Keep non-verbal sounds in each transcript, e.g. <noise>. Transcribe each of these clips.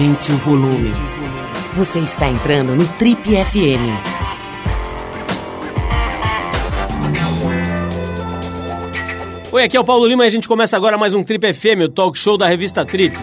Aumente o volume. Você está entrando no Trip FM. Oi, aqui é o Paulo Lima e a gente começa agora mais um Trip FM, o talk show da revista Trip.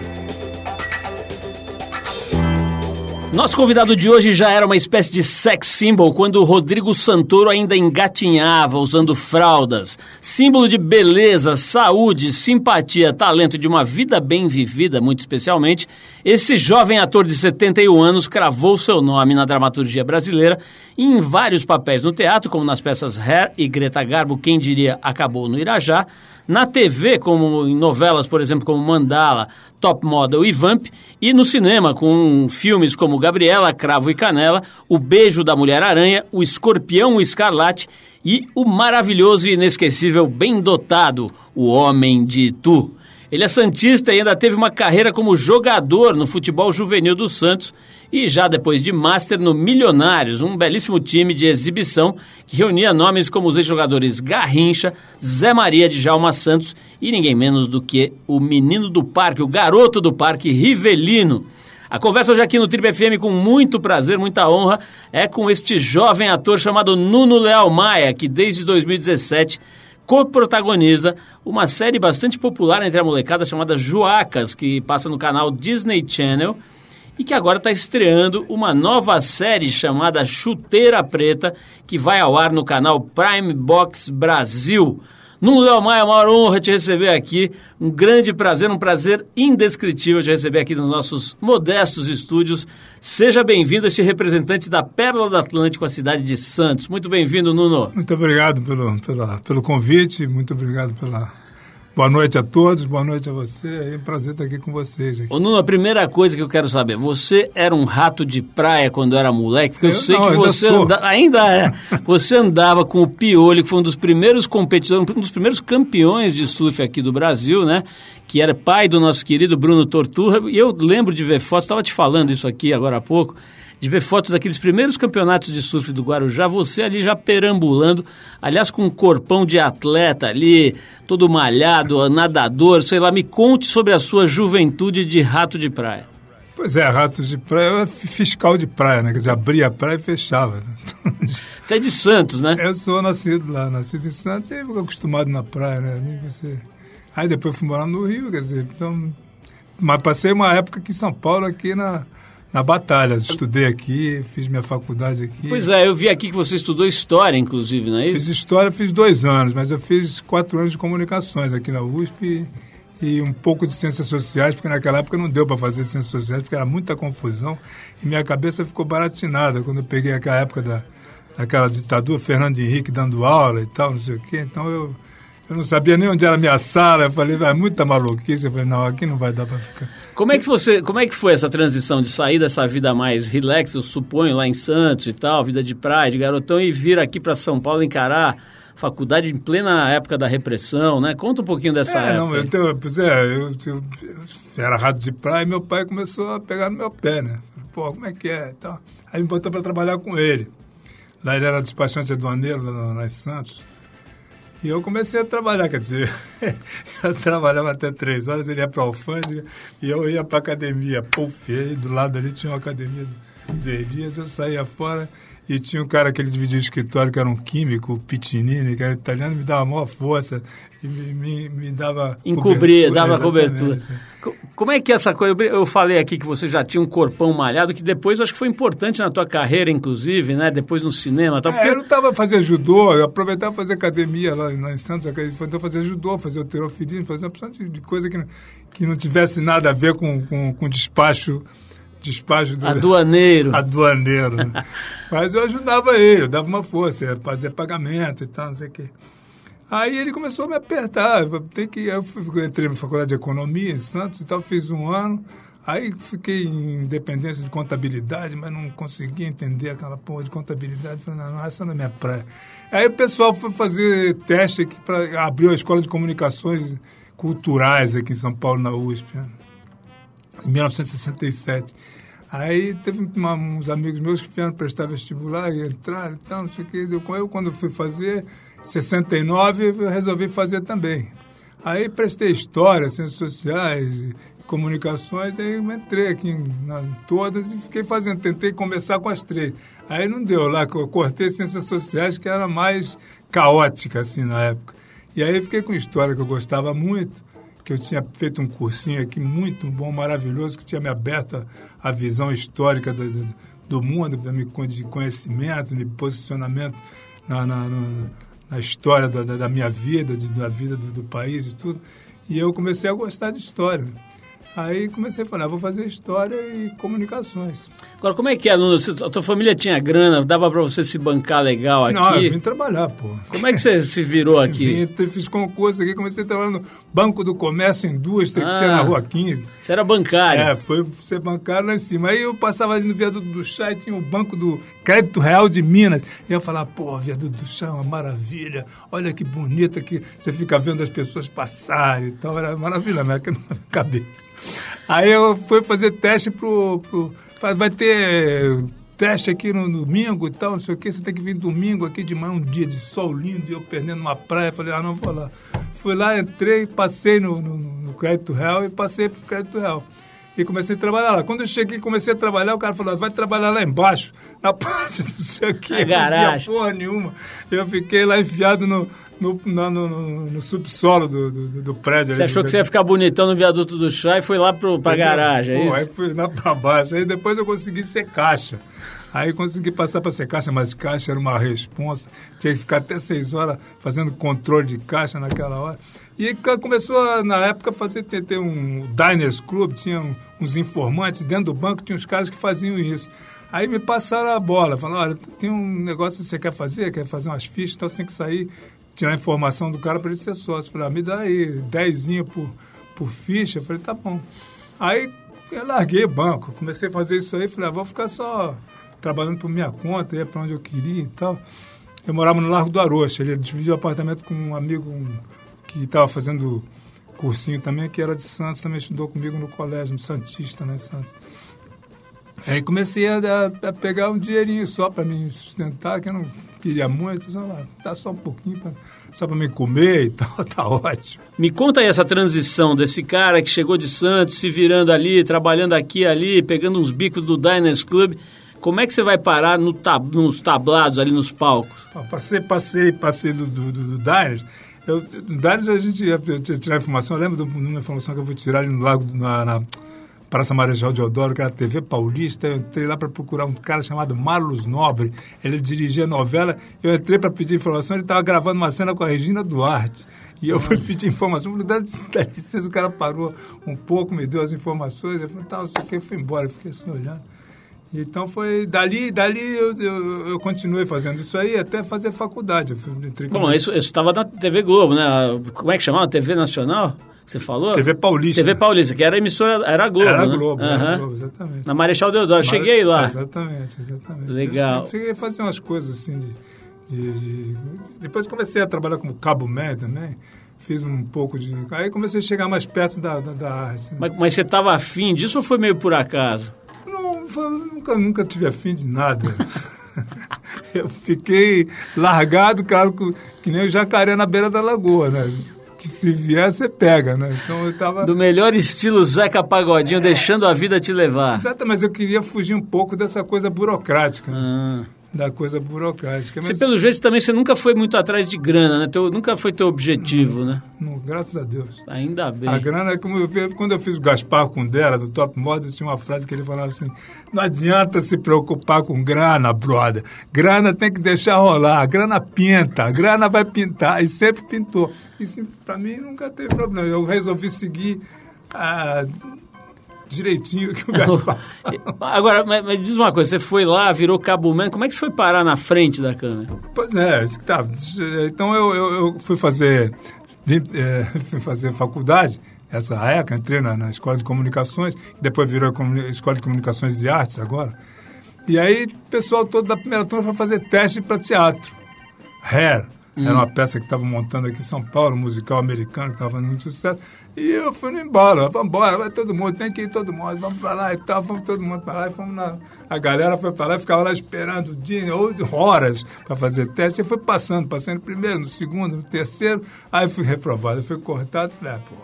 Nosso convidado de hoje já era uma espécie de sex symbol quando Rodrigo Santoro ainda engatinhava usando fraldas. Símbolo de beleza, saúde, simpatia, talento de uma vida bem vivida, muito especialmente, esse jovem ator de 71 anos cravou seu nome na dramaturgia brasileira em vários papéis no teatro, como nas peças Hair e Greta Garbo, quem diria acabou no Irajá, na TV, como em novelas, por exemplo, como Mandala, Top Model e Vamp, e no cinema, com filmes como Gabriela, Cravo e Canela, O Beijo da Mulher-Aranha, O Escorpião Escarlate e o maravilhoso e inesquecível Bem Dotado, O Homem de Tu. Ele é santista e ainda teve uma carreira como jogador no futebol juvenil do Santos e já depois de Master no Milionários, um belíssimo time de exibição que reunia nomes como os ex-jogadores Garrincha, Zé Maria de Jalma Santos e ninguém menos do que o menino do parque, o garoto do parque, Rivelino. A conversa hoje aqui no Triple FM com muito prazer, muita honra, é com este jovem ator chamado Nuno Leal Maia, que desde 2017 co-protagoniza uma série bastante popular entre a molecada chamada Joacas, que passa no canal Disney Channel e que agora está estreando uma nova série chamada Chuteira Preta, que vai ao ar no canal Prime Box Brasil. Nuno Léo Maia, uma honra te receber aqui. Um grande prazer, um prazer indescritível te receber aqui nos nossos modestos estúdios. Seja bem-vindo, este representante da Pérola do Atlântico, a cidade de Santos. Muito bem-vindo, Nuno. Muito obrigado pelo, pela, pelo convite, muito obrigado pela, Boa noite a todos, boa noite a você. É um prazer estar aqui com vocês. Aqui. Ô, Nuno, a primeira coisa que eu quero saber, você era um rato de praia quando era moleque? eu, eu sei não, que você ainda, anda, ainda é. Você andava com o Piolho, que foi um dos primeiros competidores, um dos primeiros campeões de surf aqui do Brasil, né? Que era pai do nosso querido Bruno Torturra. E eu lembro de ver fotos, estava te falando isso aqui agora há pouco de ver fotos daqueles primeiros campeonatos de surf do Guarujá, você ali já perambulando, aliás, com um corpão de atleta ali, todo malhado, nadador, sei lá, me conte sobre a sua juventude de rato de praia. Pois é, ratos de praia, eu era fiscal de praia, né? Quer dizer, abria a praia e fechava. Né? <laughs> Você é de Santos, né? Eu sou nascido lá, nascido em Santos e fico acostumado na praia, né? Você... Aí depois fui morar no Rio, quer dizer, então... Mas passei uma época aqui em São Paulo, aqui na na batalha. Estudei aqui, fiz minha faculdade aqui. Pois é, eu vi aqui que você estudou História, inclusive, não é isso? Fiz História, fiz dois anos, mas eu fiz quatro anos de Comunicações aqui na USP e um pouco de Ciências Sociais, porque naquela época não deu para fazer Ciências Sociais, porque era muita confusão e minha cabeça ficou baratinada quando eu peguei aquela época da, daquela ditadura, Fernando Henrique dando aula e tal, não sei o quê. Então eu eu não sabia nem onde era a minha sala. Eu falei, vai, muita maluquice. Eu falei, não, aqui não vai dar para ficar. Como é, que você, como é que foi essa transição de sair dessa vida mais relax, eu suponho, lá em Santos e tal, vida de praia, de garotão, e vir aqui para São Paulo encarar faculdade em plena época da repressão, né? Conta um pouquinho dessa é, época. Não, eu, tenho, pois é, eu, eu, eu, era rato de praia e meu pai começou a pegar no meu pé, né? Pô, como é que é? Então, aí me botou para trabalhar com ele. Lá ele era despachante aduaneiro lá, lá em Santos. E eu comecei a trabalhar, quer dizer, <laughs> eu trabalhava até três horas, ele ia para a alfândega e eu ia para a academia. Puf, e aí do lado ali tinha uma academia do Elias, eu saía fora e tinha um cara que ele dividia o escritório, que era um químico, o Pitinini, que era italiano, me dava maior força e me, me, me dava... Encobria, dava cobertura. Como é que essa coisa... Eu falei aqui que você já tinha um corpão malhado, que depois acho que foi importante na tua carreira, inclusive, né? Depois no cinema tal. É, porque... eu não estava fazendo judô, eu aproveitava fazer academia lá, lá em Santos, então fazer judô, fazer o terofilismo, fazer uma opção de, de coisa que, que não tivesse nada a ver com, com, com despacho despacho do aduaneiro. <laughs> aduaneiro. Né? <laughs> Mas eu ajudava ele, eu dava uma força, fazer pagamento e tal, não sei o quê. Aí ele começou a me apertar. Tem que, eu, entrei na faculdade de economia em Santos e tal, fiz um ano. Aí fiquei em dependência de contabilidade, mas não conseguia entender aquela porra de contabilidade. Falei, não, essa não é minha praia. Aí o pessoal foi fazer teste aqui para abrir a escola de comunicações culturais aqui em São Paulo, na USP, né? Em 1967. Aí teve uma, uns amigos meus que vieram prestar vestibular e entraram e tal, não sei o que. Eu, quando fui fazer, 69, eu resolvi fazer também. Aí prestei História, Ciências Sociais, Comunicações, aí eu entrei aqui em, na, em todas e fiquei fazendo, tentei começar com as três. Aí não deu lá, eu cortei Ciências Sociais, que era mais caótica, assim, na época. E aí fiquei com História, que eu gostava muito, que eu tinha feito um cursinho aqui muito bom, maravilhoso, que tinha me aberto a, visão histórica do, do, do mundo, de conhecimento, de posicionamento na, na, na história da, da, minha vida, de, da vida do, do país e tudo. E eu comecei a gostar de história. Aí comecei a falar, ah, vou fazer história e comunicações. Agora, como é que é, aluno? A tua família tinha grana, dava para você se bancar legal aqui? Não, eu vim trabalhar, pô. Como é que você se virou <laughs> aqui? Vim, fiz concurso aqui, comecei a trabalhar no Banco do Comércio e Indústria, ah, que tinha na ah, Rua 15. Você era bancário? É, foi ser bancário lá em cima. Aí eu passava ali no viaduto do chá e tinha o Banco do Crédito Real de Minas. E eu falava, pô, viaduto do chá é uma maravilha, olha que bonita que você fica vendo as pessoas passarem e tal. Era maravilha, mas na minha cabeça. Aí eu fui fazer teste pro, pro vai ter teste aqui no domingo e tal, não sei o que, você tem que vir domingo aqui de manhã, um dia de sol lindo, e eu perdendo uma praia, falei, ah, não vou lá. Fui lá, entrei, passei no, no, no crédito real e passei pro crédito real. E comecei a trabalhar lá. Quando eu cheguei comecei a trabalhar, o cara falou, vai trabalhar lá embaixo, na <laughs> parte do sei o que, não via porra nenhuma. Eu fiquei lá enfiado no, no, no, no, no subsolo do, do, do prédio. Você achou que você ia ficar bonitão no viaduto do chá e foi lá pro, pra garagem, é Pô? Aí fui lá pra baixo. Aí depois eu consegui ser caixa. Aí consegui passar para ser caixa, mas caixa era uma responsa. Tinha que ficar até seis horas fazendo controle de caixa naquela hora. E começou, na época, a fazer ter um Diners Club, tinha uns informantes dentro do banco, tinha uns caras que faziam isso. Aí me passaram a bola, falaram, olha, tem um negócio que você quer fazer, quer fazer umas fichas, então você tem que sair tirar a informação do cara para ele ser sócio. Falei, ah, me dá aí dezinho por, por ficha. Falei, tá bom. Aí eu larguei banco, comecei a fazer isso aí, falei, ah, vou ficar só trabalhando por minha conta, ia para onde eu queria e tal. Eu morava no Largo do Arocha, ele dividiu o apartamento com um amigo que estava fazendo cursinho também, que era de Santos, também estudou comigo no colégio, no Santista, né, Santos. Aí comecei a, a, pegar um dinheirinho só para me sustentar, que eu não queria muito, só, dá só um pouquinho pra, só para me comer e tal, <laughs> tá ótimo. Me conta aí essa transição desse cara que chegou de Santos, se virando ali, trabalhando aqui ali, pegando uns bicos do Diners Club. Como é que você vai parar no tab, nos tablados ali nos palcos? Passei, passei, passei do, do, do, do Diners. Eu, no Diners a gente ia tirar informação, eu lembro de uma informação que eu vou tirar ali no lago, na, na Praça Marechal Deodoro, que era a TV Paulista. Eu entrei lá para procurar um cara chamado Marlos Nobre. Ele dirigia novela. Eu entrei para pedir informação. Ele estava gravando uma cena com a Regina Duarte. E eu fui pedir informação. Falei, dá, dá licença. O cara parou um pouco, me deu as informações. Eu falei, tá, não sei o que. Eu fui embora. Eu fiquei assim olhando. Então foi dali, dali eu, eu, eu, continuei fazendo isso aí até fazer faculdade. Bom, isso estava na TV Globo, né? Como é que chamava? TV Nacional? Você falou? TV Paulista. TV Paulista, que era emissora, era a Globo, Era a né? Globo, uhum. era a Globo, exatamente. Na Marechal Deodoro, Mare... cheguei lá. Exatamente, exatamente. Legal. Eu cheguei a fazer umas coisas assim de, de, de... Depois comecei a trabalhar como cabo médio também. Fiz um pouco de... Aí comecei a chegar mais perto da, da, da arte. Né? Mas, mas você estava afim disso ou foi meio por acaso? Não, foi, nunca, nunca tive afim de nada. <laughs> eu fiquei largado, claro, que nem o jacaré na beira da lagoa, né? Que se vier, você pega, né? Então eu tava... Do melhor estilo Zeca Pagodinho, deixando a vida te levar. Exato, mas eu queria fugir um pouco dessa coisa burocrática. Né? Da coisa burocrática. Mas... Você, pelo jeito, também você nunca foi muito atrás de grana, né? Teu, nunca foi teu objetivo, não, né? Não, graças a Deus. Ainda bem. A grana é como eu fiz, quando eu fiz o Gaspar com dela, do Top Model, tinha uma frase que ele falava assim: não adianta se preocupar com grana, brother. Grana tem que deixar rolar. A grana pinta, a grana vai pintar. E sempre pintou. E para mim nunca teve problema. Eu resolvi seguir. Ah, direitinho que o Gaspar <laughs> Agora, mas, mas, diz uma coisa, você foi lá, virou cabo man, como é que você foi parar na frente da câmera? Pois é, tá, então eu, eu, eu fui fazer é, <laughs> fui fazer faculdade, essa época, entrei na, na Escola de Comunicações, depois virou Escola de Comunicações e Artes agora. E aí o pessoal todo da primeira turma foi fazer teste para teatro. Hair, Era uma peça que estava montando aqui em São Paulo, um musical americano que estava fazendo muito sucesso. E eu fui embora, vamos embora, vai todo mundo, tem que ir todo mundo, vamos para lá e tal, fomos todo mundo para lá e fomos na. A galera foi para lá e ficava lá esperando dia, ou horas para fazer teste. Eu fui passando, passando primeiro, no segundo, no terceiro, aí fui reprovado, fui cortado, falei, ah, pô,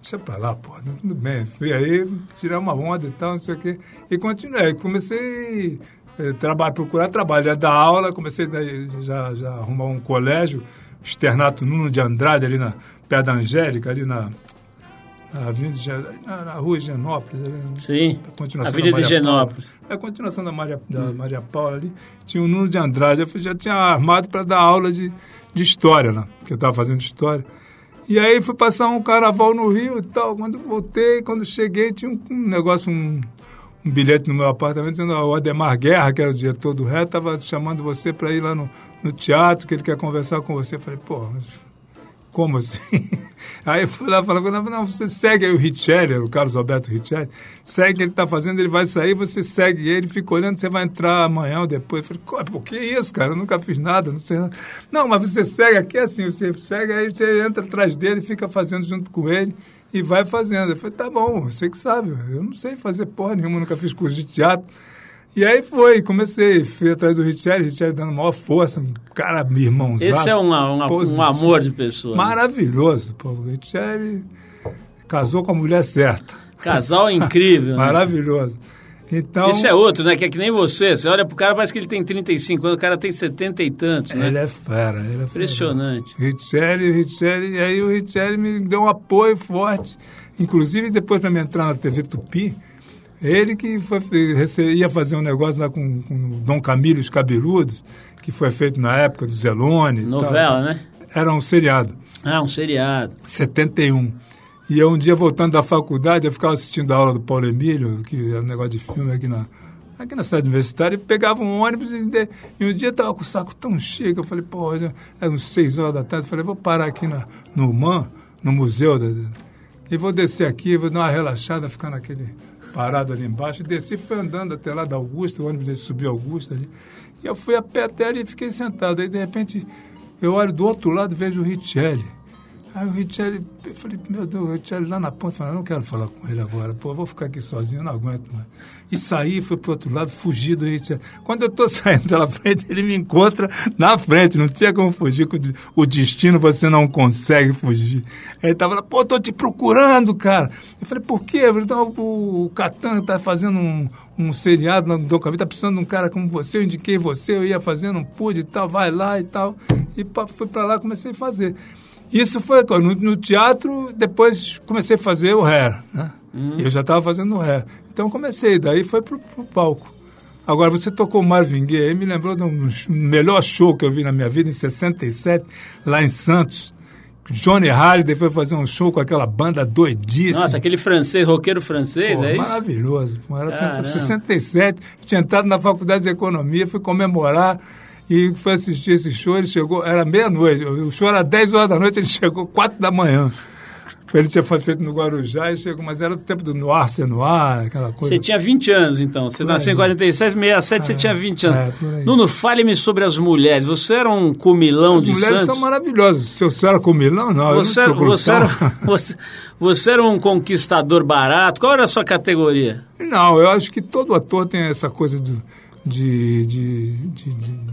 deixa pra lá, pô, tudo bem. Fui aí, tirar uma onda e tal, não sei o quê. E continuei, comecei a trabalhar, procurar trabalho, dar aula, comecei a já, já arrumar um colégio, Externato Nuno de Andrade, ali na pé da Angélica, ali na, na Avenida na, na Rua Genópolis. Ali, Sim, a continuação Avenida da Maria Genópolis. Paula. É a continuação da Maria, da hum. Maria Paula ali. Tinha o Nuno de Andrade, eu já tinha armado para dar aula de, de história lá, que eu estava fazendo história. E aí fui passar um carnaval no Rio e tal. Quando voltei, quando cheguei, tinha um, um negócio, um, um, bilhete no meu apartamento dizendo o Ademar Guerra, que era o diretor do Ré, estava chamando você para ir lá no, no teatro, que ele quer conversar com você. Eu falei, pô, como assim? <laughs> Aí eu fui lá falei, não, não, você segue aí o Richelli, o Carlos Alberto Richelli, segue o que ele está fazendo, ele vai sair, você segue ele, fica olhando, você vai entrar amanhã ou depois. Eu falei, por que isso, cara? Eu nunca fiz nada, não sei nada. Não, mas você segue aqui assim, você segue, aí você entra atrás dele, fica fazendo junto com ele e vai fazendo. Eu falei, tá bom, você que sabe, eu não sei fazer porra nenhuma, nunca fiz curso de teatro. E aí foi, comecei, fui atrás do Richelli, Richelli dando maior força, um cara, meu irmãozão. Esse é um, um, um amor de pessoa. Né? Maravilhoso, pô. O Richelli casou com a mulher certa. Casal incrível. né? <laughs> Então, Esse é outro, né? Que é que nem você. Você olha pro cara, parece que ele tem 35 anos, o cara tem 70 e tantos, né? Ele é fera, ele é fera. Impressionante. Richelli, Richelli, e aí o Richelli me deu um apoio forte. Inclusive, depois para me entrar na TV Tupi, ele que foi, ia fazer um negócio lá com, com o Dom Camilo os Cabeludos, que foi feito na época do Zelone. Novela, né? Era um seriado. Ah, um seriado. 71. E eu um dia voltando da faculdade, eu ficava assistindo a aula do Paulo Emílio, que era um negócio de filme aqui na, aqui na cidade universitária, e pegava um ônibus e, e um dia estava com o saco tão cheio, eu falei, pô, era uns seis horas da tarde, eu falei, vou parar aqui na, no MAN, no museu, da, e vou descer aqui, vou dar uma relaxada, ficar naquele parado ali embaixo, desci, fui andando até lá da Augusta, o ônibus subiu Augusta ali, e eu fui a pé até ali e fiquei sentado. Aí, de repente, eu olho do outro lado e vejo o Richelli. Aí o Richelli, eu falei, meu Deus, o Richelli lá na ponta, falei, não quero falar com ele agora, pô, vou ficar aqui sozinho, não aguento mais. E saí, fui pro outro lado, fugi do Richelli. Quando eu tô <laughs> saindo pela frente, ele me encontra na frente, não tinha como fugir, com o destino você não consegue fugir. Ele tava lá, pô, tô te procurando, cara. Eu falei, por quê? Então, o Catan tá fazendo um, um seriado no Dom tá precisando de um cara como você, eu indiquei você, eu ia fazer, não pude e tal, vai lá e tal. E fui para lá, comecei a fazer. Isso foi no, no, teatro, depois comecei a fazer o ré, né? Hum. Eu já estava fazendo o ré. Então comecei, daí foi pro, pro palco. Agora, você tocou Marvin Gaye, aí me lembrou do melhor show que eu vi na minha vida, em 67, lá em Santos. Johnny Halliday foi fazer um show com aquela banda doidíssima. Nossa, aquele francês, roqueiro francês, Pô, é isso? Maravilhoso. Era Caramba. 67, tinha entrado na faculdade de economia, fui comemorar e foi assistir esse show. Ele chegou, era meia-noite, o show era 10 horas da noite, ele <laughs> chegou 4 da manhã. Ele tinha feito no Guarujá e chegou, mas era do tempo do Noir, ser Noir, aquela coisa. Você tinha 20 anos, então. Você nasceu em 46, 67, é, você tinha 20 anos. É, Nuno, fale-me sobre as mulheres. Você era um comilão as de Santos? As mulheres são maravilhosas. Se você era comilão, não. Você, sou você, era, <laughs> você, você era um conquistador barato. Qual era a sua categoria? Não, eu acho que todo ator tem essa coisa do, de, de, de, de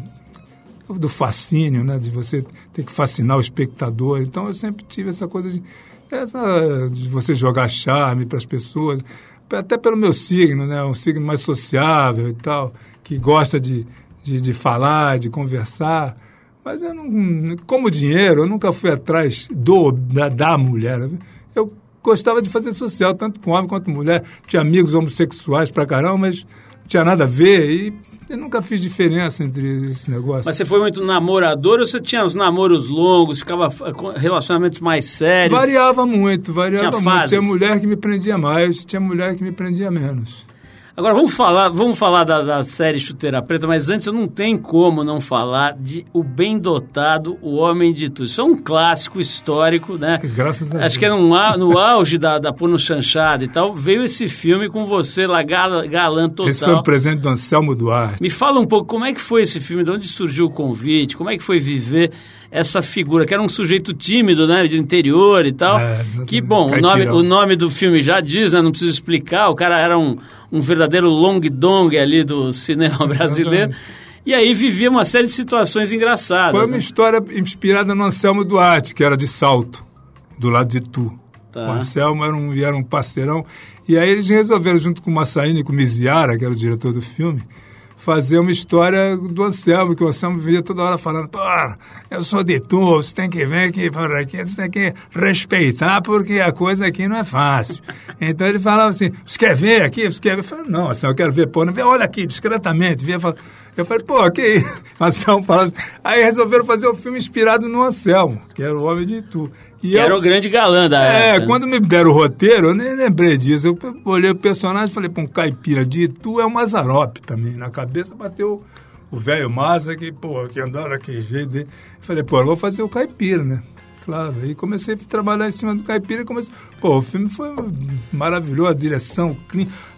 do fascínio, né? De você ter que fascinar o espectador. Então eu sempre tive essa coisa de, essa, de você jogar charme para as pessoas, até pelo meu signo, né? Um signo mais sociável e tal, que gosta de, de, de falar, de conversar. Mas eu não, como dinheiro, eu nunca fui atrás do, da, da mulher. Eu gostava de fazer social, tanto com homem quanto mulher. Tinha amigos homossexuais pra caramba, mas tinha nada a ver. E eu nunca fiz diferença entre esse negócio. Mas você foi muito namorador ou você tinha os namoros longos, ficava com relacionamentos mais sérios? Variava muito, variava tinha muito. Fases. Tinha mulher que me prendia mais, tinha mulher que me prendia menos. Agora vamos falar, vamos falar da, da, série Chuteira Preta, mas antes eu não tenho como não falar de O Bem Dotado, O Homem de Tudo. Isso é um clássico histórico, né? Graças a Deus. Acho que é no, no auge da, da Puno Chanchada e tal. Veio esse filme com você lá, galã total. Esse foi o presente do Anselmo Duarte. Me fala um pouco como é que foi esse filme, de onde surgiu o convite, como é que foi viver essa figura, que era um sujeito tímido, né, de interior e tal. É, que, bom, o nome, o nome do filme já diz, né, não preciso explicar, o cara era um, um verdadeiro long dong ali do cinema brasileiro. E aí vivia uma série de situações engraçadas. Foi uma né? história inspirada no Anselmo Duarte, que era de Salto, do lado de Tu. Tá. O Anselmo era um, era um parceirão. E aí eles resolveram, junto com o Massaíne e com o Miziara, que era o diretor do filme, fazer uma história do Anselmo, que o Anselmo vivia toda hora falando, pô, eu sou de tu, você tem que vir aqui para aqui, você tem que respeitar, porque a coisa aqui não é fácil. <laughs> então ele falava assim, você quer ver aqui? Você quer ver? Eu falei, não, Anselmo, eu quero ver, pô, não vê, olha aqui, discretamente, via, eu falei, pô, que isso? <laughs> Anselmo falava Aí resolveram fazer o um filme inspirado no Anselmo, que era o Homem de Tu. E que eu, era o grande galã da É, época, né? quando me deram o roteiro, eu nem lembrei disso. Eu olhei o personagem e falei, pô, um caipira de tu é o Mazarop também. Na cabeça bateu o velho Maza, que, pô, que andava daquele jeito dele. Falei, pô, eu vou fazer o caipira, né? Claro, aí comecei a trabalhar em cima do caipira e comecei... Pô, o filme foi maravilhoso, a direção,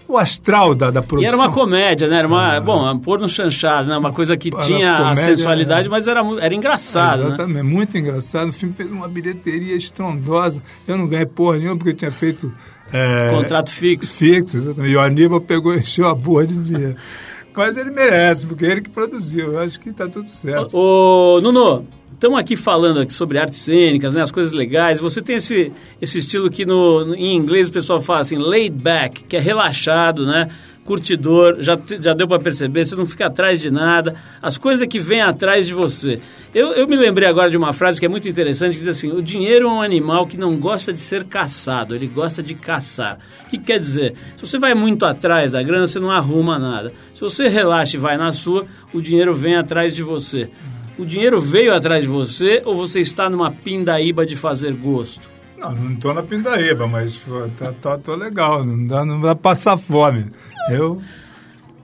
o astral da, da produção. E era uma comédia, né? Era uma, ah, bom, pôr no chanchado, né? Uma coisa que tinha comédia, sensualidade, é. mas era, era engraçado, é, Exatamente, né? muito engraçado. O filme fez uma bilheteria estrondosa. Eu não ganhei porra nenhuma porque eu tinha feito... É, Contrato fixo. Fixo, exatamente. E o Aníbal pegou e encheu a boa de dinheiro. <laughs> Mas ele merece, porque é ele que produziu. Eu acho que está tudo certo. Ô, ô Nuno, estamos aqui falando aqui sobre artes cênicas, né, as coisas legais. Você tem esse, esse estilo que no, em inglês o pessoal fala assim, laid back, que é relaxado, né? Curtidor, já, já deu para perceber, você não fica atrás de nada, as coisas que vêm atrás de você. Eu, eu me lembrei agora de uma frase que é muito interessante, que diz assim, o dinheiro é um animal que não gosta de ser caçado, ele gosta de caçar. O que quer dizer? Se você vai muito atrás da grana, você não arruma nada. Se você relaxa e vai na sua, o dinheiro vem atrás de você. O dinheiro veio atrás de você ou você está numa pindaíba de fazer gosto? Não, não estou na pindaíba, mas tá, tá, tô legal, não dá, não dá passar fome. Eu...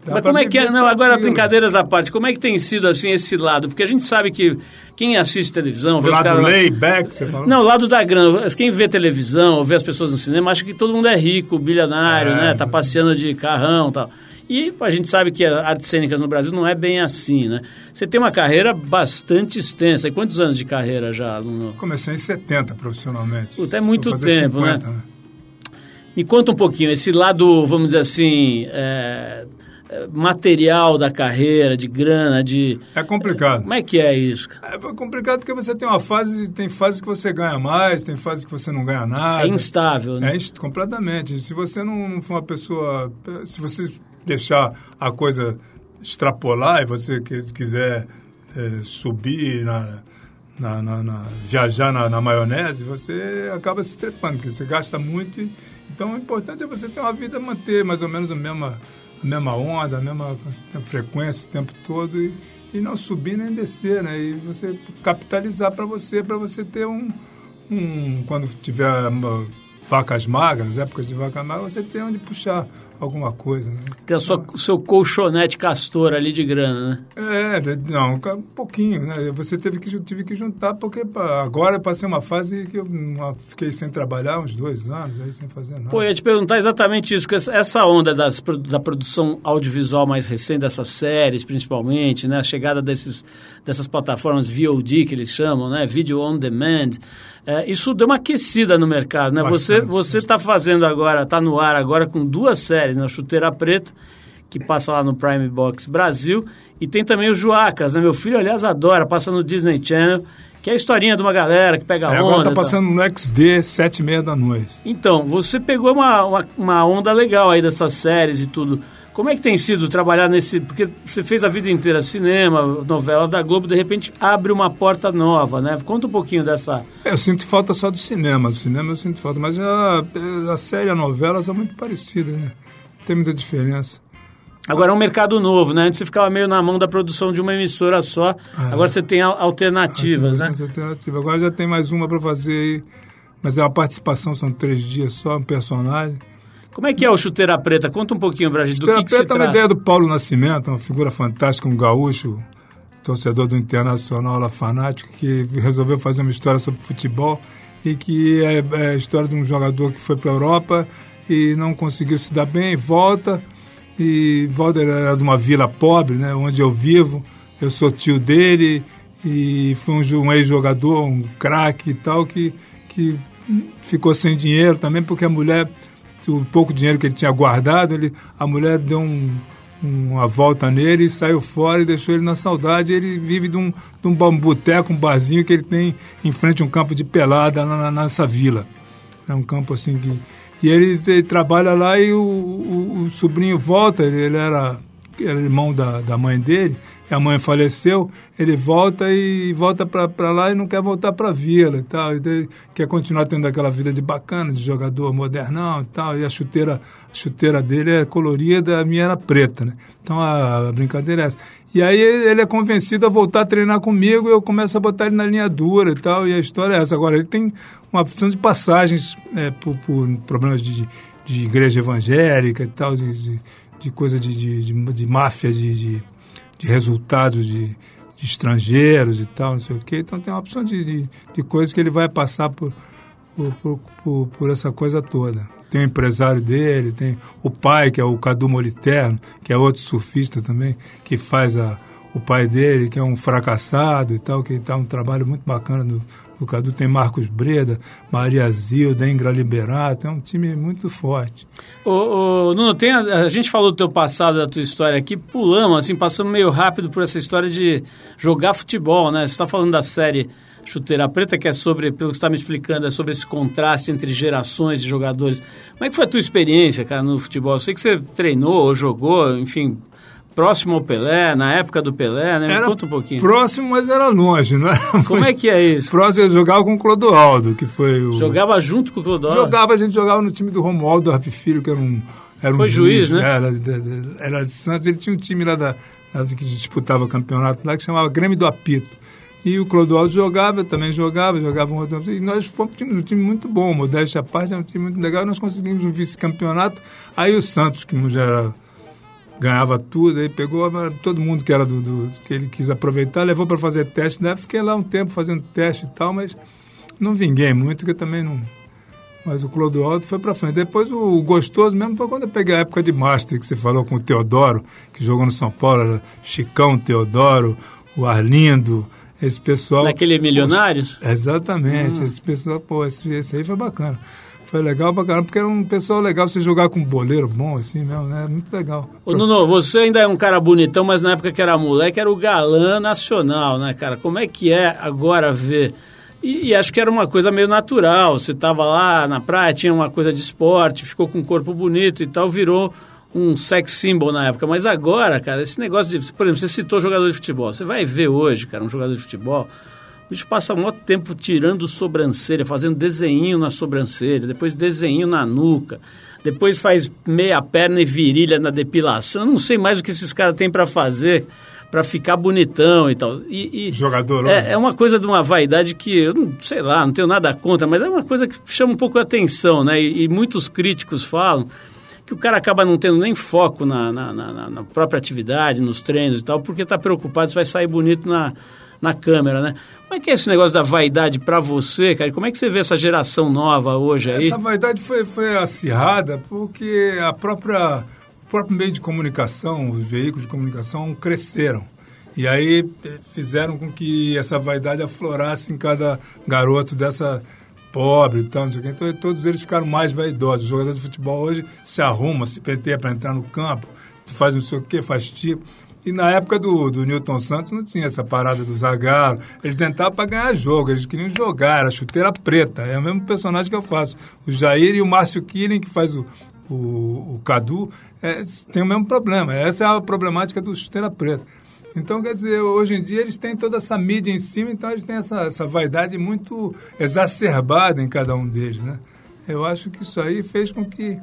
Mas como é que é? Não, agora brincadeiras à parte, como é que tem sido assim esse lado? Porque a gente sabe que quem assiste televisão... O vê lado caras... layback, você falou? Não, o lado da grana. Quem vê televisão ou vê as pessoas no cinema acha que todo mundo é rico, bilionário, é, né? Tá passeando de carrão e tal. E a gente sabe que a artes cênicas no Brasil não é bem assim, né? Você tem uma carreira bastante extensa. E quantos anos de carreira já, aluno? Comecei em 70 profissionalmente. Puta, é muito tempo, 50, né? né? Me conta um pouquinho, esse lado, vamos dizer assim, é, é, material da carreira, de grana, de... É complicado. Como é que é isso? É complicado porque você tem uma fase, tem fase que você ganha mais, tem fase que você não ganha nada. É instável, né? É completamente. Se você não, for uma pessoa... Se você deixar a coisa extrapolar e você quiser é, subir na, na, na, na viajar na, na, maionese, você acaba se trepando, porque você gasta muito. E, então, o importante é você ter uma vida, manter mais ou menos a mesma, a mesma onda, a mesma frequência o tempo todo e, e não subir nem descer, né? E você capitalizar para você, para você ter um, um... Quando tiver uma, vacas magras, épocas de vaca magra, você tem onde puxar alguma coisa. Né? Tem o então, seu colchonete castor ali de grana, né? É, não, um pouquinho, né? Você teve que, tive que juntar, porque agora eu passei uma fase que eu fiquei sem trabalhar uns dois anos, aí sem fazer nada. Pô, eu ia te perguntar exatamente isso, essa onda das, da produção audiovisual mais recente, dessas séries principalmente, né? A chegada desses, dessas plataformas VOD que eles chamam, né? Video on Demand, é, isso deu uma aquecida no mercado, né? Bastante, você você está fazendo agora, está no ar agora com duas séries, né? Chuteira Preta, que passa lá no Prime Box Brasil, e tem também o Juacas, né? Meu filho, aliás, adora, passa no Disney Channel, que é a historinha de uma galera que pega é, onda. Agora tá passando no XD, sete e meia da noite. Então, você pegou uma, uma, uma onda legal aí dessas séries e tudo. Como é que tem sido trabalhar nesse. Porque você fez a vida inteira cinema, novelas da Globo, de repente abre uma porta nova, né? Conta um pouquinho dessa. É, eu sinto falta só do cinema. Do cinema eu sinto falta. Mas a, a série, a novela são muito parecidas, né? Não tem muita diferença. Agora é um mercado novo, né? Antes você ficava meio na mão da produção de uma emissora só. Ah, agora você tem alternativas, né? Alternativa. Agora já tem mais uma para fazer aí. Mas é uma participação, são três dias só, um personagem. Como é que é o Chuteira Preta? Conta um pouquinho pra gente Chuteira do que, que Preta se é uma trata. ideia do Paulo Nascimento, uma figura fantástica, um gaúcho, torcedor do Internacional lá fanático, que resolveu fazer uma história sobre futebol e que é, é a história de um jogador que foi para a Europa e não conseguiu se dar bem, volta e volta era de uma vila pobre, né, onde eu vivo. Eu sou tio dele e foi um, um ex-jogador, um craque e tal que que ficou sem dinheiro também porque a mulher o pouco dinheiro que ele tinha guardado, ele, a mulher deu um, uma volta nele e saiu fora e deixou ele na saudade. Ele vive de um, de um boteco, um barzinho que ele tem em frente a um campo de pelada na, na- nessa vila. É um campo assim que. E ele, ele trabalha lá e o, o- o sobrinho volta, ele, ele era, era irmão da, da mãe dele, e a mãe faleceu, ele volta e volta para lá e não quer voltar para a vila e tal. E quer continuar tendo aquela vida de bacana, de jogador modernão e tal. E a chuteira, a chuteira dele é colorida, a minha era preta, né? Então a, a brincadeira é essa. E aí ele é convencido a voltar a treinar comigo, eu começo a botar ele na linha dura e tal, e a história é essa. Agora, ele tem uma opção de passagens é, por, por problemas de, de igreja evangélica e tal, de, de, de coisa de, de, de, de máfia, de, de, de resultados de, de estrangeiros e tal, não sei o quê. Então tem uma opção de, de, de coisas que ele vai passar por, por, por, por, essa coisa toda. Tem o empresário dele, tem o pai, que é o Cadu Moliterno, que é outro surfista também, que faz a, o pai dele, que é um fracassado e tal, que está um trabalho muito bacana do, do Cadu. Tem Marcos Breda, Maria Zilda, Ingra Liberato, é um time muito forte. Ô, ô, Nuno, tem a, a gente falou do teu passado, da tua história aqui, pulamos, assim, passamos meio rápido por essa história de jogar futebol, né? Você está falando da série Chuteira Preta, que é sobre, pelo que está me explicando, é sobre esse contraste entre gerações de jogadores. Como é que foi a tua experiência, cara, no futebol? Eu sei que você treinou ou jogou, enfim, próximo ao Pelé, na época do Pelé, né? Me Era Conta um pouquinho. próximo, mas era longe, não era Como é que é isso? Próximo eu jogava com o Clodoaldo, que foi o... Jogava junto com o Clodovil? Jogava, a gente jogava no time do Romualdo Arp Filho, que era um, era um Foi juiz, né? Era de, de- era de Santos. Ele tinha um time lá da, que disputava campeonato lá, que chamava Grêmio do Apito. E o Clodoaldo jogava, eu também jogava, jogava um outro. E nós fomos um time, um time muito bom, modéstia à parte, era um time muito legal. Nós conseguimos um vice-campeonato. Aí o Santos, que já era ganhava tudo, aí pegou todo mundo que era do, do- que ele quis aproveitar, levou para fazer teste, né? Fiquei lá um tempo fazendo teste e tal, mas não vinguei muito, porque também não. Mas o Clodoaldo foi para frente. Depois o gostoso mesmo foi quando eu peguei a época de Master, que você falou com o Teodoro, que jogou no São Paulo, era Chicão, Teodoro, o Arlindo, esse pessoal. Naquele Milionários? Poxa, exatamente, esse pessoal, pô, esse, esse aí foi bacana. Foi legal pra caramba, porque era um pessoal legal você jogar com um boleiro bom, assim mesmo, né? Muito legal. Ô, Nuno, você ainda é um cara bonitão, mas na época que era moleque era o galã nacional, né, cara? Como é que é agora ver? E, e acho que era uma coisa meio natural. Você tava lá na praia, tinha uma coisa de esporte, ficou com um corpo bonito e tal, virou um sex symbol na época. Mas agora, cara, esse negócio de. Por exemplo, você citou jogador de futebol. Você vai ver hoje, cara, um jogador de futebol. O bicho passa muito tempo tirando sobrancelha, fazendo desenho na sobrancelha, depois desenho na nuca, depois faz meia perna e virilha na depilação. Eu não sei mais o que esses caras têm para fazer para ficar bonitão e tal. E, e Jogador, é, né? é uma coisa de uma vaidade que eu não sei lá, não tenho nada contra, mas é uma coisa que chama um pouco a atenção, né? E, e muitos críticos falam que o cara acaba não tendo nem foco na, na, na- na própria atividade, nos treinos e tal, porque está preocupado se vai sair bonito na, na câmera, né? Como é que é esse negócio da vaidade para você, cara? Como é que você vê essa geração nova hoje aí? Essa vaidade foi, foi acirrada porque a própria, o próprio meio de comunicação, os veículos de comunicação cresceram. E aí eh, fizeram com que essa vaidade aflorasse em cada garoto dessa pobre e tal. Então todos eles ficaram mais vaidosos. O jogador de futebol hoje se arruma, se penteia para entrar no campo, faz não sei o quê, faz tipo. E na época do, do Newton Santos não tinha essa parada do Zagallo. Eles tentavam para ganhar jogo, eles queriam jogar, era chuteira preta. É o mesmo personagem que eu faço. O Jair e o Márcio Killing, que faz o, o, o Cadu, é, tem o mesmo problema. Essa é a problemática do chuteira preta. Então, quer dizer, hoje em dia eles têm toda essa mídia em cima, então eles têm essa, essa vaidade muito exacerbada em cada um deles, né? Eu acho que isso aí fez com que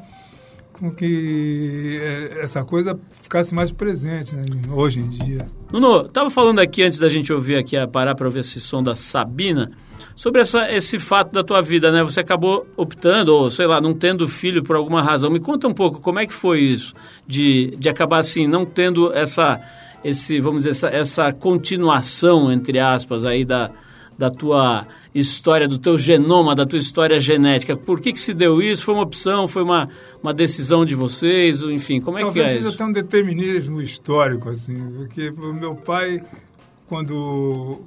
com que eh, essa coisa ficasse mais presente né, hoje em dia. Nuno, tava falando aqui antes da gente ouvir aqui, a parar para ouvir esse som da Sabina, Sobre essa, esse fato da tua vida, né? Você acabou optando, ou sei lá, não tendo filho por alguma razão. Me conta um pouco como é que foi isso, de, de acabar assim, não tendo essa, esse, vamos dizer, essa, essa continuação, entre aspas, aí da, da tua história, do teu genoma, da tua história genética. Por que, que se deu isso? Foi uma opção? Foi uma, uma decisão de vocês? Enfim, como é Talvez que é isso? Talvez seja um determinismo histórico, assim, porque o meu pai, quando,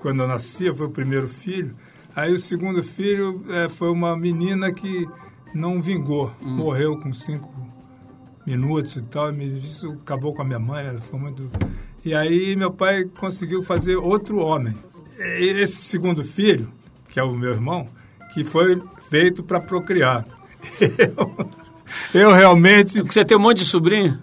quando eu nascia, foi o primeiro filho, aí o segundo filho é, foi uma menina que não vingou, hum. morreu com cinco minutos e tal, isso acabou com a minha mãe, ela ficou muito... E aí meu pai conseguiu fazer outro homem, esse segundo filho, que é o meu irmão, que foi feito para procriar. <laughs> Eu, eu realmente. Você tem um monte de sobrinho?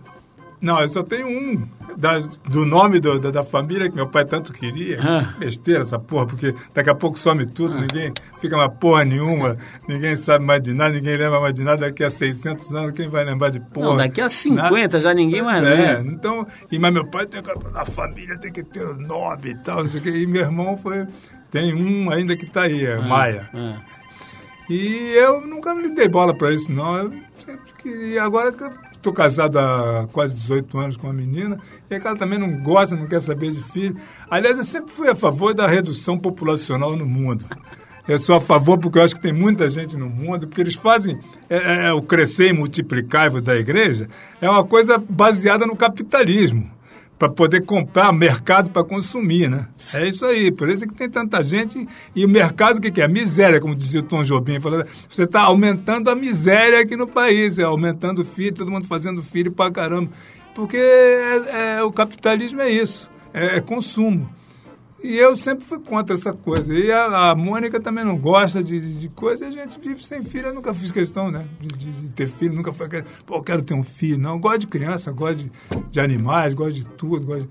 Não, eu só tenho um. Da, do nome do, da, da, família que meu pai tanto queria. Ah. Besteira essa porra, porque daqui a pouco some tudo, ah. ninguém fica uma porra nenhuma, ninguém sabe mais de nada, ninguém lembra mais de nada. Daqui a 600 anos, quem vai lembrar de porra? Não, daqui a 50 nada. já ninguém mais é, lembra. Então, e, mas meu pai tem a família tem que ter o nome e tal, não sei o quê. E meu irmão foi. Tem um ainda que está aí, é ah. Maia. Ah. E eu nunca me dei bola para isso, não. Eu sempre queria. Agora que estou casado há quase 18 anos com uma menina, e ela também não gosta, não quer saber de filho. Aliás, eu sempre fui a favor da redução populacional no mundo. Eu sou a favor porque eu acho que tem muita gente no mundo, porque eles fazem é, é, é o crescer e multiplicar da igreja, é uma coisa baseada no capitalismo para poder comprar mercado para consumir, né? É isso aí, por isso que tem tanta gente. E o mercado, o que, que é? Miséria, como dizia o Tom Jobim. Falando, você está aumentando a miséria aqui no país, é aumentando filho, todo mundo fazendo filho para caramba. Porque é, é, o capitalismo é isso, é, é consumo. E eu sempre fui contra essa coisa. E a, a Mônica também não gosta de, de, de coisa. E a gente vive sem filho. Eu nunca fiz questão né, de, de, ter filho. Nunca foi pô, eu quero ter um filho. Não, eu gosto de criança, gosto de, de animais, gosto de tudo. Gosto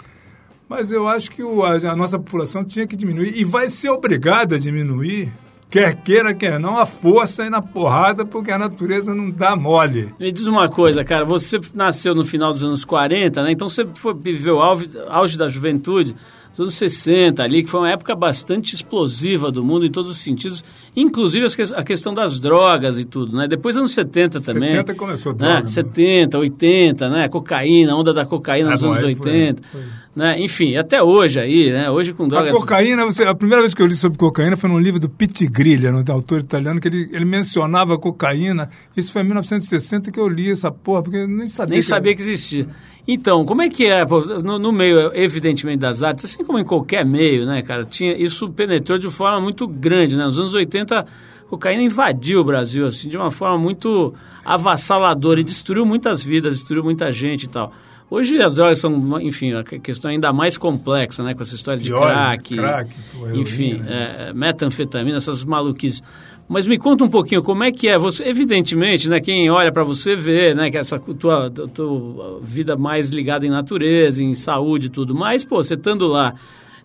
Mas eu acho que o, a, a nossa população tinha que diminuir. E vai ser obrigada a diminuir quer queira, quer não, a força e na porrada, porque a natureza não dá mole. Me diz uma coisa, cara, você nasceu no final dos anos 40, né? Então você foi, viveu o auge, auge da juventude nos anos 60 ali, que foi uma época bastante explosiva do mundo em todos os sentidos, inclusive a questão das drogas e tudo, né? Depois anos 70 também. 70 começou droga. Né? 70, 80, né? Cocaína, onda da cocaína ah, nos anos 80. Foi, foi. Né? Enfim, até hoje aí, né? Hoje com drogas... A cocaína, você, a primeira vez que eu li sobre cocaína foi num livro do Pitti Griglia, um autor italiano, que ele, ele mencionava cocaína. Isso foi em 1960 que eu li essa porra, porque eu nem sabia. Nem que sabia era. que existia. Então, como é que é, no, no, meio, evidentemente, das artes, assim como em qualquer meio, né, cara, tinha, isso penetrou de forma muito grande, né? Nos anos 80, a cocaína invadiu o Brasil, assim, de uma forma muito avassaladora e destruiu muitas vidas, destruiu muita gente e tal. Hoje as drogas são, enfim, a questão é ainda mais complexa, né? Com essa história de, de crack, crack enfim, né? é, metanfetamina, essas maluquices. Mas me conta um pouquinho como é que é. Você, evidentemente, né, quem olha para você vê, né, que essa tua, tua vida mais ligada em natureza, em saúde e tudo mais, pô, você estando lá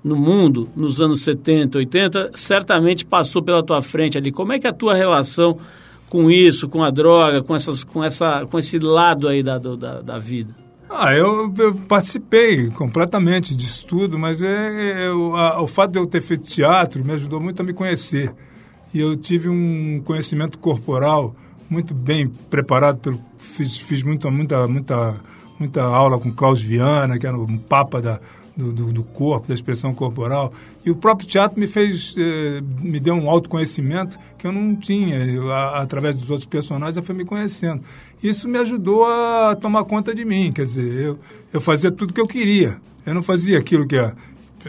no mundo nos anos 70, 80, certamente passou pela tua frente ali. Como é que é a tua relação com isso, com a droga, com, essas, com, essa, com esse lado aí da, da, da vida? Ah, eu, eu, participei completamente de estudo, mas é, é, a, o fato de eu ter feito teatro me ajudou muito a me conhecer e eu tive um conhecimento corporal muito bem preparado. Pelo, fiz fiz muita, muita, muita, muita aula com Klaus Viana, que era um papa da, do, do, do, corpo, da expressão corporal. E o próprio teatro me fez, eh, me deu um autoconhecimento que eu não tinha. Eu, a, através dos outros personagens, eu fui me conhecendo. Isso me ajudou a tomar conta de mim. Quer dizer, eu, eu fazia tudo que eu queria. Eu não fazia aquilo que a,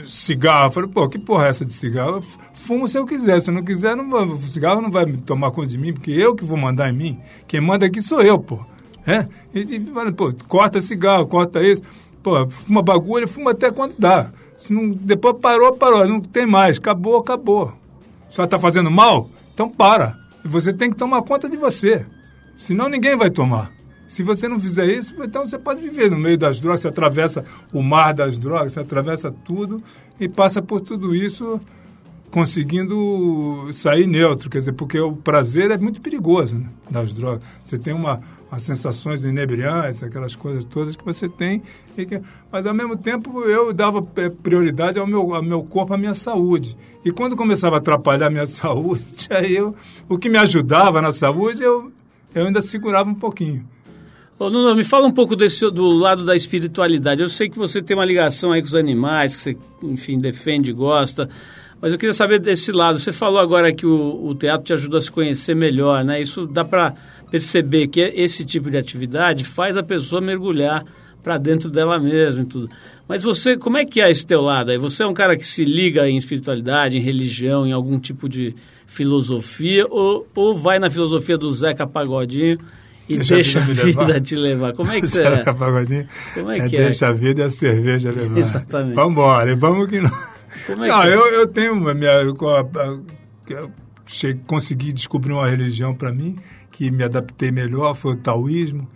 cigarro. Eu falei, pô, que porra é essa de cigarro? Fumo se eu quiser. Se eu não quiser, não, o cigarro não vai tomar conta de mim, porque eu que vou mandar em mim. Quem manda aqui sou eu, pô. É? E, e pô, corta cigarro, corta isso. Pô, fuma bagulho, fuma até quando dá. Se não, depois parou, parou. Não tem mais. Acabou, acabou. Só está fazendo mal? Então para. Você tem que tomar conta de você. Senão ninguém vai tomar. Se você não fizer isso, então você pode viver no meio das drogas, você atravessa o mar das drogas, você atravessa tudo e passa por tudo isso conseguindo sair neutro, quer dizer, porque o prazer é muito perigoso né, das drogas. Você tem uma, as sensações inebriantes, aquelas coisas todas que você tem. Que, mas, ao mesmo tempo, eu dava prioridade ao meu, ao meu corpo, à minha saúde. E quando começava a atrapalhar a minha <laughs> saúde, aí eu, o que me ajudava na saúde, eu, eu ainda segurava um pouquinho. Ô, Nuno, me fala um pouco desse, do lado da espiritualidade. Eu sei que você tem uma ligação aí com os animais, que você, enfim, defende, gosta. Mas eu queria saber desse lado. Você falou agora que o, o teatro te ajuda a se conhecer melhor, né? Isso dá para perceber que esse tipo de atividade faz a pessoa mergulhar para dentro dela mesma e tudo. Mas você, como é que é esse teu lado aí? Você é um cara que se liga em espiritualidade, em religião, em algum tipo de filosofia, ou, ou vai na filosofia do Zeca Pagodinho e deixa, deixa a vida, vida te levar? Como é <laughs> que você Zeca Pagodinho Como é que é? Deixa a vida e a cerveja levar. Exatamente. Vamos embora, vamos que não... Como é não, que é? eu, eu tenho uma minha... Eu, consegui descobrir uma religião para mim que me adaptei melhor, foi o taoísmo.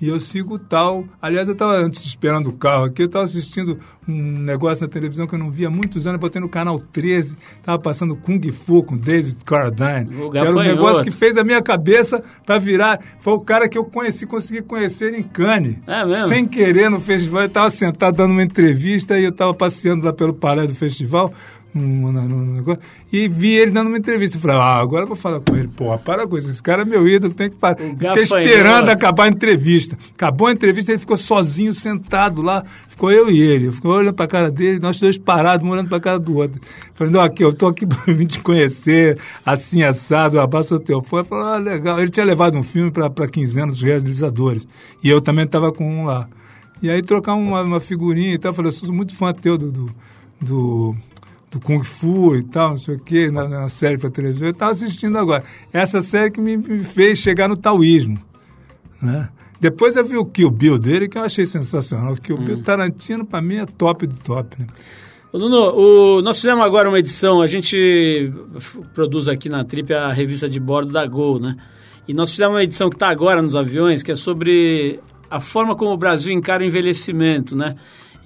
E eu sigo o tal. Aliás, eu estava antes esperando o carro aqui, eu estava assistindo um negócio na televisão que eu não via há muitos anos, botei no canal 13, estava passando Kung Fu com David Carradine. Que era um negócio que fez a minha cabeça para virar. Foi o cara que eu conheci, consegui conhecer em Cannes. É mesmo? Sem querer no festival. Eu estava sentado dando uma entrevista e eu estava passeando lá pelo paré do festival negócio, e vi ele dando uma entrevista. Falei, ah, agora eu vou falar com ele. Porra, para com isso. Esse cara é meu ídolo, tem que falar. Fiquei esperando acabar a entrevista. Acabou a entrevista, ele ficou sozinho, sentado lá. Ficou eu e ele. Ficou olhando para a cara dele, nós dois parados, olhando para a cara do outro. Falei, não, aqui, eu tô aqui <laughs> para vir te conhecer, assim, assado, abraço o teu fone. Falei, ah, legal. Ele tinha levado um filme para quinzena dos realizadores. E eu também estava com um lá. E aí trocar uma, uma figurinha e tal. Falei, eu sou muito fã teu do, do, do do Kung Fu e tal, não sei o quê, na, na série para televisão. Eu estava assistindo agora. Essa série que me, me, fez chegar no taoísmo. Né? Depois eu vi o Kill Bill dele, que eu achei sensacional. O Kill hum. Bill Tarantino, para mim, é top do top. Né? Ô, Nuno, o, nós fizemos agora uma edição, a gente produz aqui na Trip a revista de bordo da Gol, né? E nós fizemos uma edição que está agora nos aviões, que é sobre a forma como o Brasil encara o envelhecimento, né?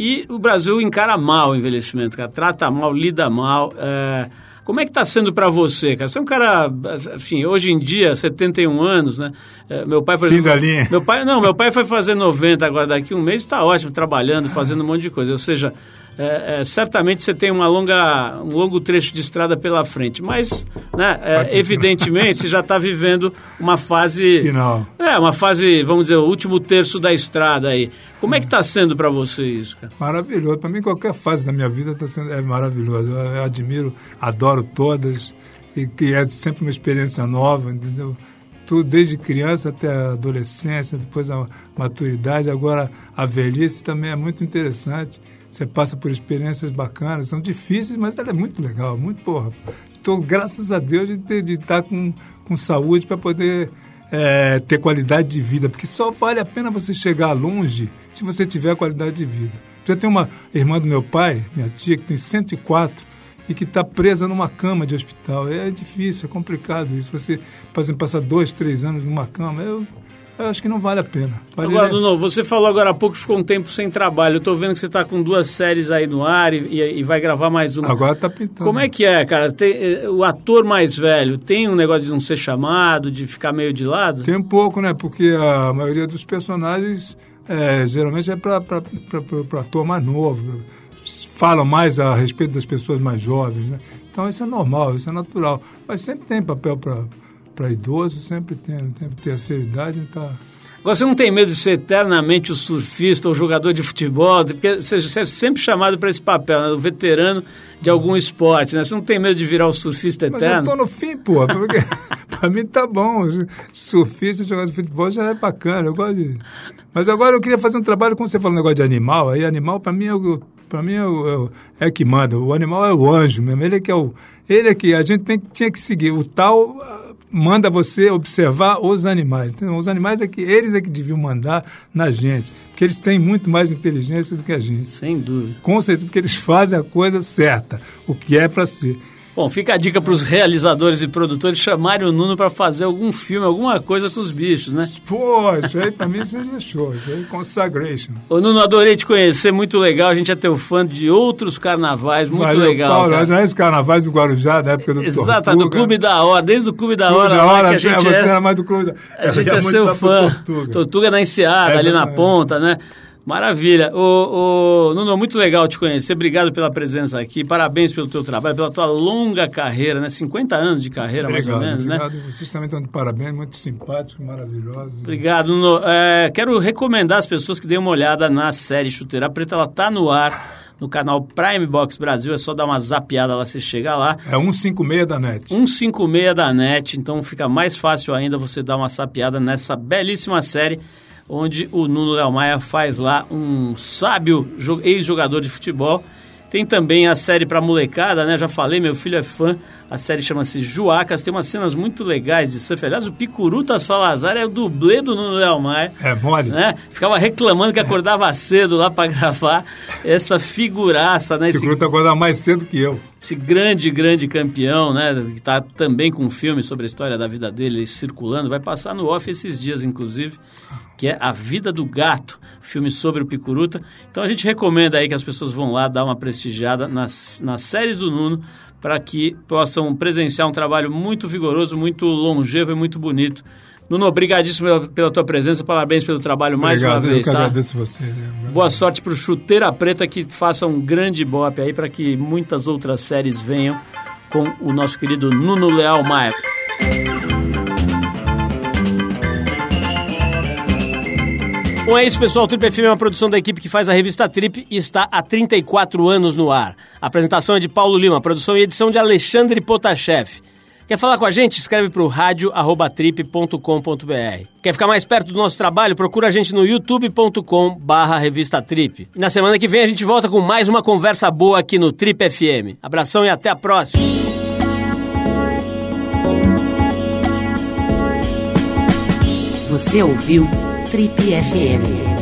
E o Brasil encara mal o envelhecimento, cara. Trata mal, lida mal. É... Como é que está sendo para você, cara? Você é um cara, enfim, hoje em dia, 71 anos, né? É, meu pai, por Fim exemplo, da linha. Meu pai, não, meu pai foi fazer 90 agora daqui um mês, está ótimo, trabalhando, fazendo um monte de coisa. Ou seja, é, é, certamente você tem uma longa, um longo trecho de estrada pela frente, mas, né, é, evidentemente, você já está vivendo uma fase... <laughs> Final. É, uma fase, vamos dizer, o último terço da estrada aí. Como é que está sendo para você isso, cara? Maravilhoso. Para mim, qualquer fase da minha vida tá sendo, é maravilhoso. Eu, eu admiro, adoro todas e que é sempre uma experiência nova, entendeu? Tudo, desde criança até a adolescência, depois a maturidade, agora a velhice também é muito interessante. Você passa por experiências bacanas, são difíceis, mas ela é muito legal, muito porra. Estou, graças a Deus, de, de estar com, com saúde para poder é, ter qualidade de vida, porque só vale a pena você chegar longe se você tiver qualidade de vida. Eu tenho uma irmã do meu pai, minha tia, que tem 104 e que está presa numa cama de hospital. É difícil, é complicado isso. Você, por exemplo, passar dois, três anos numa cama, eu eu acho que não vale a pena. Vale agora, Nuno, você falou agora há pouco que ficou um tempo sem trabalho. Eu estou vendo que você está com duas séries aí no ar e, e vai gravar mais uma. Agora está pintando. Como é que é, cara? Tem, eh, o ator mais velho tem um negócio de não ser chamado, de ficar meio de lado? Tem um pouco, né? Porque a maioria dos personagens é, geralmente é para ator mais novo. Falam mais a respeito das pessoas mais jovens, né? Então isso é normal, isso é natural. Mas sempre tem papel para para idoso sempre tem, tem terceira idade está. Você não tem medo de ser eternamente o surfista ou jogador de futebol? Porque você é sempre chamado para esse papel, né? o veterano de algum esporte, né? Você não tem medo de virar o surfista eterno? Mas eu estou no fim, pô. para <laughs> mim tá bom. Surfista, jogador de futebol já é bacana. Eu gosto de... Mas agora eu queria fazer um trabalho, como você falou, um negócio de animal. Aí animal, para mim, é o, para mim é, o, é, é que manda. O animal é o anjo mesmo. Ele é que é o... Ele é que a gente tem, tinha que seguir. O tal manda você observar os animais. Então, os animais é que eles é que deviam mandar na gente, porque eles têm muito mais inteligência do que a gente. Sem dúvida. Com certeza, porque eles fazem a coisa certa, o que é para ser. Bom, fica a dica para os realizadores e produtores chamarem o Nuno para fazer algum filme, alguma coisa com os bichos, né? Pô, isso aí para mim seria show, isso aí consagration. Ô Nuno, adorei te conhecer, muito legal. A gente é teu fã de outros carnavais, muito Valeu, legal. Paulo, cara. já é carnavais do Guarujá, da época do Exato, Tortuga. do Clube da Hora, desde o Clube da Clube Hora. da hora, que a gente você é, era mais do Clube da a gente é seu fã. Tortuga. Tortuga na enseada, É, ali na ponta, né? Maravilha. Ô, Nuno, muito legal te conhecer. Obrigado pela presença aqui. Parabéns pelo teu trabalho, pela tua longa carreira, né? 50 anos de carreira, mais ou Obrigado, menos, né? obrigado. Vocês também estão de parabéns, muito simpáticos, maravilhosos. Obrigado, Nuno. É, quero recomendar às pessoas que deem uma olhada na série Chuteira Preta. Ela tá no ar no canal Prime Box Brasil. É só dar uma zapiada lá, você chega lá. É 156 da NET. 156 da NET, então fica mais fácil ainda você dar uma sapiada nessa belíssima série onde o Nuno Léo Maia faz lá um sábio jo- ex-jogador de futebol. Tem também a série para molecada, né? Já falei, meu filho é fã. A série chama-se Juacas, tem umas cenas muito legais de surf. Aliás, o Picuruta Salazar é o dublê do Nuno Léo Maia É mole? né? Ficava reclamando que acordava <laughs> cedo lá para gravar essa figuraça, né? Esse o Gruta acordar mais cedo que eu. esse grande, grande campeão, né? Que está também com um filme sobre a história da vida dele circulando. Vai passar no off esses dias, inclusive, que é A Vida do Gato, filme sobre o Picuruta. Então a gente recomenda aí que as pessoas vão lá dar uma prestigiada nas, nas séries do Nuno para que possam presenciar um trabalho muito vigoroso, muito longevo e muito bonito. Nuno, obrigadíssimo pela, pela tua presença, parabéns pelo trabalho mais Obrigado, uma vez, eu que tá? agradeço vocês. né? Boa sorte pro Chuteira Preta que faça um grande bop aí para que muitas outras séries venham com o nosso querido Nuno Leal Maia. Bom, é isso, pessoal. Trip FM é uma produção da equipe que faz a revista Trip e está há 34 anos no ar. A apresentação é de Paulo Lima, produção e edição de Alexandre Potashev. Quer falar com a gente? Escreve para o rádio.trip.com.br. Quer ficar mais perto do nosso trabalho? Procura a gente no youtube.com barra revista Trip. E na semana que vem a gente volta com mais uma conversa boa aqui no Trip FM. Abração e até a próxima. Você ouviu Trip FM.